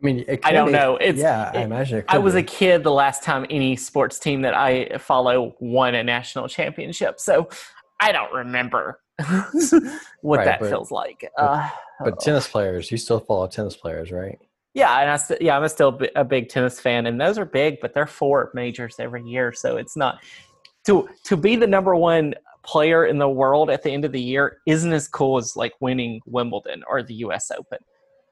Speaker 1: I mean, it
Speaker 2: I don't
Speaker 1: be-
Speaker 2: know. It's-
Speaker 1: yeah, I imagine it.
Speaker 2: I was
Speaker 1: be.
Speaker 2: a kid the last time any sports team that I follow won a national championship, so I don't remember [laughs] what
Speaker 1: Right,
Speaker 2: that
Speaker 1: but-
Speaker 2: feels like. Uh,
Speaker 1: But tennis players, you still follow tennis players, right?
Speaker 2: Yeah, and I st- yeah, I'm still bi- a big tennis fan, and those are big, but they're four majors every year, so it's not to to be the number one player in the world at the end of the year isn't as cool as like winning Wimbledon or the U.S. Open.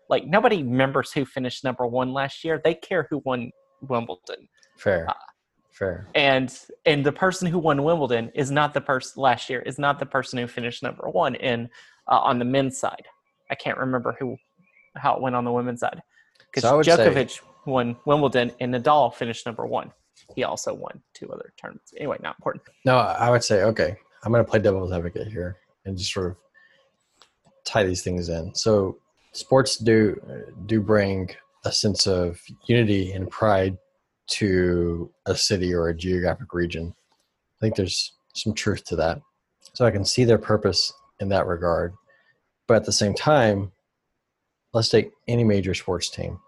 Speaker 2: Like nobody remembers who finished number one last year; they care who won Wimbledon.
Speaker 1: Fair,
Speaker 2: Uh,
Speaker 1: fair.
Speaker 2: and and the person who won Wimbledon is not the person last year is not the person who finished number one in uh, on the men's side. I can't remember who how it went on the women's side because
Speaker 1: So would say-
Speaker 2: Djokovic won Wimbledon and Nadal finished number one. He also won two other tournaments. Anyway, not important.
Speaker 1: No, I would say okay. I'm going to play devil's advocate here and just sort of tie these things in. So, sports do do bring a sense of unity and pride to a city or a geographic region. I think there's some truth to that. So I can see their purpose in that regard. But at the same time, let's take any major sports team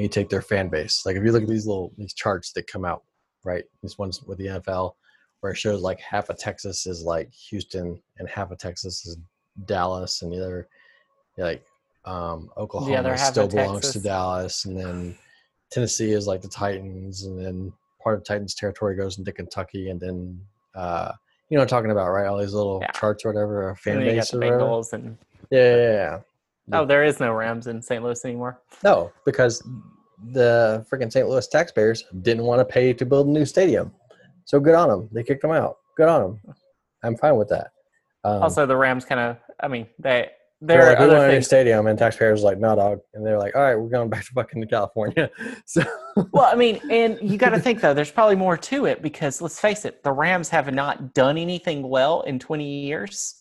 Speaker 1: and you take their fan base. Like if you look at these little these charts that come out, right? These ones with the NFL where it shows like half of Texas is like Houston and half of Texas is Dallas and the other like um Oklahoma still belongs
Speaker 2: Texas.
Speaker 1: to Dallas and then Tennessee is like the Titans and then part of Titans territory goes into Kentucky and then uh You know I'm talking about, right? All these little
Speaker 2: Yeah.
Speaker 1: charts or whatever, fan
Speaker 2: and then you
Speaker 1: base or whatever.
Speaker 2: And
Speaker 1: Yeah, yeah, yeah.
Speaker 2: Oh, there is no Rams in St. Louis anymore.
Speaker 1: No, because the freaking St. Louis taxpayers didn't want to pay to build a new stadium. So good on them. They kicked them out. Good on them. I'm fine with that. Um,
Speaker 2: Also, the Rams kind of. I mean, they
Speaker 1: they're like, we want a new stadium, and taxpayers like, no, dog. And they're like, all right, we're going back to fucking California. [laughs] So
Speaker 2: Well, I mean, and you got to think though. There's probably more to it because let's face it, the Rams have not done anything well in 20 years,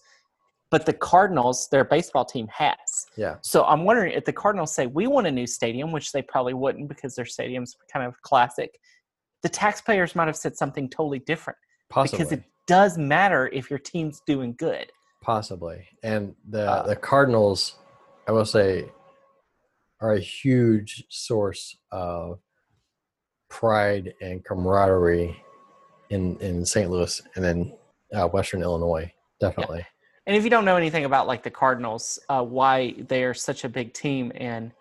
Speaker 2: but the Cardinals, their baseball team, has.
Speaker 1: yeah,
Speaker 2: So I'm wondering if the Cardinals say we want a new stadium, which they probably wouldn't because their stadium's kind of classic. The taxpayers might have said something totally different
Speaker 1: possibly,
Speaker 2: because it does matter if your team's doing good.
Speaker 1: possibly. And the
Speaker 2: Uh,
Speaker 1: the Cardinals, I will say, are a huge source of pride and camaraderie in in St. Louis and then uh, Western Illinois. Definitely.
Speaker 2: And if you don't know anything about like the Cardinals, uh, why they're such a big team in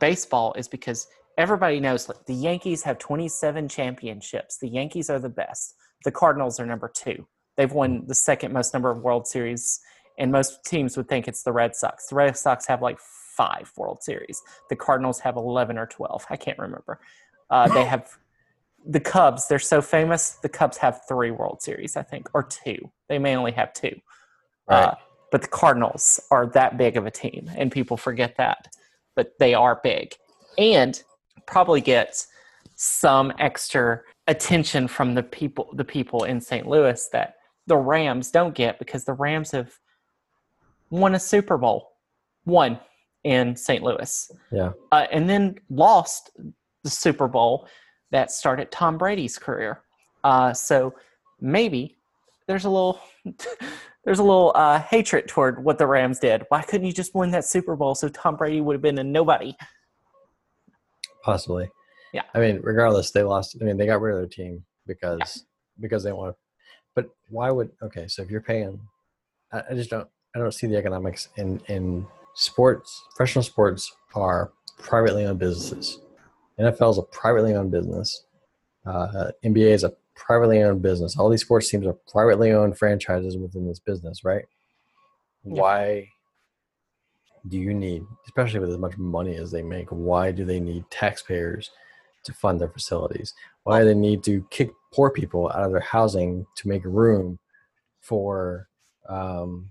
Speaker 2: baseball is because everybody knows like the Yankees have 27 championships. The Yankees are the best. The Cardinals are number two. They've won the second most number of World Series, and most teams would think it's the Red Sox. The Red Sox have like five World Series. The Cardinals have 11 or 12. I can't remember. Uh, they have the Cubs. They're so famous. The Cubs have three World Series, I think, or two. They may only have two.
Speaker 1: Right.
Speaker 2: Uh, but the Cardinals are that big of a team, and people forget that. But they are big, and probably get some extra attention from the people, the people in St. Louis that the Rams don't get because the Rams have won a Super Bowl, one in St. Louis,
Speaker 1: Yeah.
Speaker 2: uh, and then lost the Super Bowl that started Tom Brady's career. Uh, so maybe there's a little [laughs] there's a little uh, hatred toward what the Rams did. Why couldn't you just win that Super Bowl so Tom Brady would have been a nobody?
Speaker 1: Possibly.
Speaker 2: Yeah.
Speaker 1: I mean, regardless, they lost. I mean, they got rid of their team because because they want. But why would? Okay, so if you're paying, I, I just don't. I don't see the economics in in sports. Professional sports are privately owned businesses. NFL is a privately owned business. Uh, NBA is a privately owned business. All these sports teams are privately owned franchises within this business, right?
Speaker 2: Yeah.
Speaker 1: Why do you need, especially with as much money as they make, why do they need taxpayers to fund their facilities? Why do they need to kick poor people out of their housing to make room for um,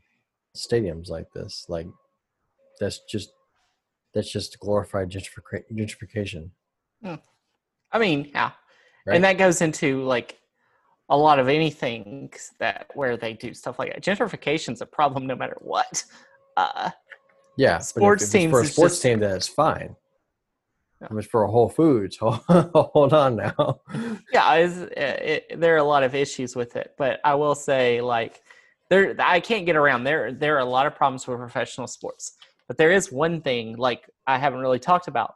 Speaker 1: stadiums like this? Like that's just that's just glorified gentrific- gentrification.
Speaker 2: I mean, yeah,
Speaker 1: Right.
Speaker 2: and that goes into like a lot of anything that where they do stuff like that. Gentrification's a problem no matter what. Uh,
Speaker 1: Yeah,
Speaker 2: Sports teams
Speaker 1: for a sports
Speaker 2: just-
Speaker 1: team, then it's fine.
Speaker 2: Yeah.
Speaker 1: If it's for a Whole Foods, [laughs] hold on now.
Speaker 2: yeah, it, it, there are a lot of issues with it, but I will say, like, there, I can't get around. There, there are a lot of problems with professional sports, but there is one thing, like, I haven't really talked about.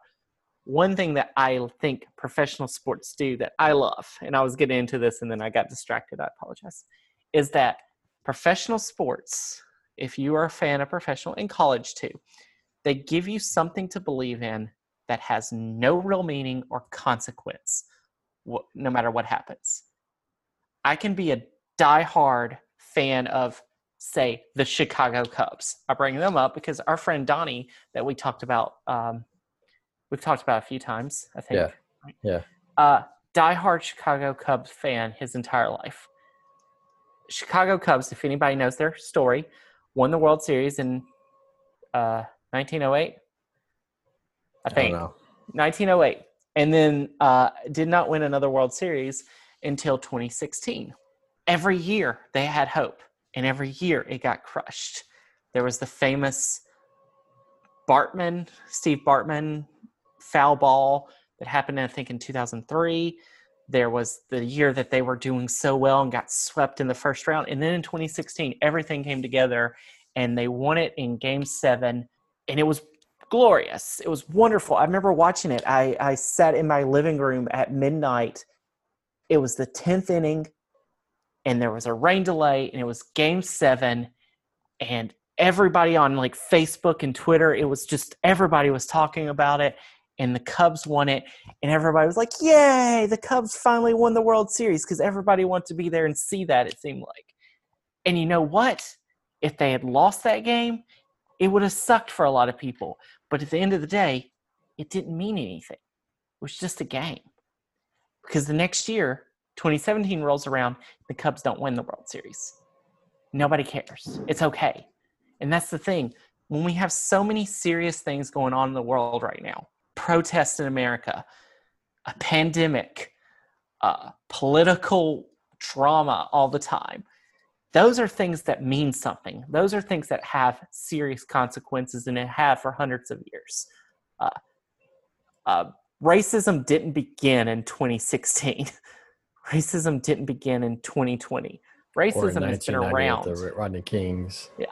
Speaker 2: One thing that I think professional sports do that I love, and I was getting into this and then I got distracted. I apologize. Is that professional sports? If you are a fan of professional in college too, they give you something to believe in that has no real meaning or consequence no matter what happens. I can be a diehard fan of, say, the Chicago Cubs. I bring them up because our friend Donnie, that we talked about, um, we've talked about a few times, I think.
Speaker 1: Yeah, yeah.
Speaker 2: Uh, diehard Chicago Cubs fan his entire life. Chicago Cubs, if anybody knows their story, won the World Series in uh, 1908. I
Speaker 1: I
Speaker 2: think.
Speaker 1: don't know.
Speaker 2: 1908, and then uh, did not win another World Series until 2016. Every year they had hope, and every year it got crushed. There was the famous Bartman, Steve Bartman foul ball that happened, I think, in 2003. There was the year that they were doing so well and got swept in the first round. And then in 2016, everything came together and they won it in game seven. And it was glorious. It was wonderful. I remember watching it. I, I sat in my living room at midnight. It was the 10th inning, and there was a rain delay, and it was game seven. And everybody on like Facebook and Twitter, it was just everybody was talking about it. And the Cubs won it, and everybody was like, Yay, the Cubs finally won the World Series because everybody wanted to be there and see that, it seemed like. And you know what? If they had lost that game, it would have sucked for a lot of people. But at the end of the day, it didn't mean anything. It was just a game. Because the next year, 2017 rolls around, the Cubs don't win the World Series. Nobody cares. It's okay. And that's the thing. When we have so many serious things going on in the world right now protests in America, a pandemic, uh, political drama all the time those are things that mean something. Those are things that have serious consequences and it have for hundreds of years. Uh, uh, racism didn't begin in 2016. [laughs] racism didn't begin in 2020. Racism has been around.
Speaker 1: The Rodney Kings.
Speaker 2: Yeah.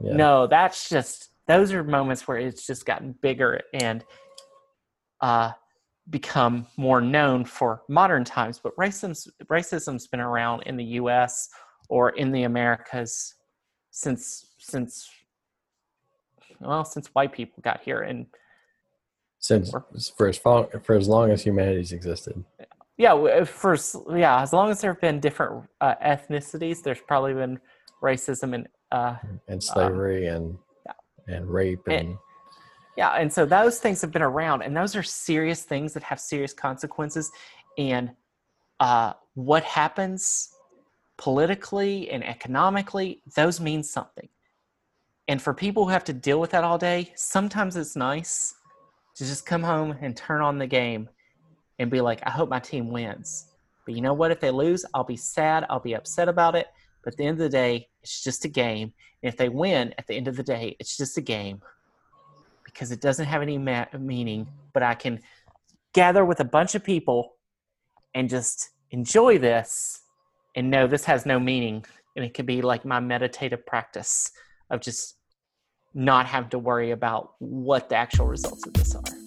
Speaker 2: yeah. No, that's just those are moments where it's just gotten bigger and uh, become more known for modern times. But racism's racism's been around in the U.S or in the Americas since since well since white people got here and
Speaker 1: since for as far, for as long as humanity's existed.
Speaker 2: Yeah, for yeah, as long as there have been different uh, ethnicities, there's probably been racism and uh,
Speaker 1: and slavery um, and yeah. and rape and, and
Speaker 2: yeah, and so those things have been around, and those are serious things that have serious consequences. And uh, what happens politically and economically, those mean something. And for people who have to deal with that all day, sometimes it's nice to just come home and turn on the game and be like, I hope my team wins. But you know what? If they lose, I'll be sad. I'll be upset about it. But at the end of the day, it's just a game. And if they win, at the end of the day, it's just a game because it doesn't have any ma- meaning. But I can gather with a bunch of people and just enjoy this and know this has no meaning. And it could be like my meditative practice of just not having to worry about what the actual results of this are.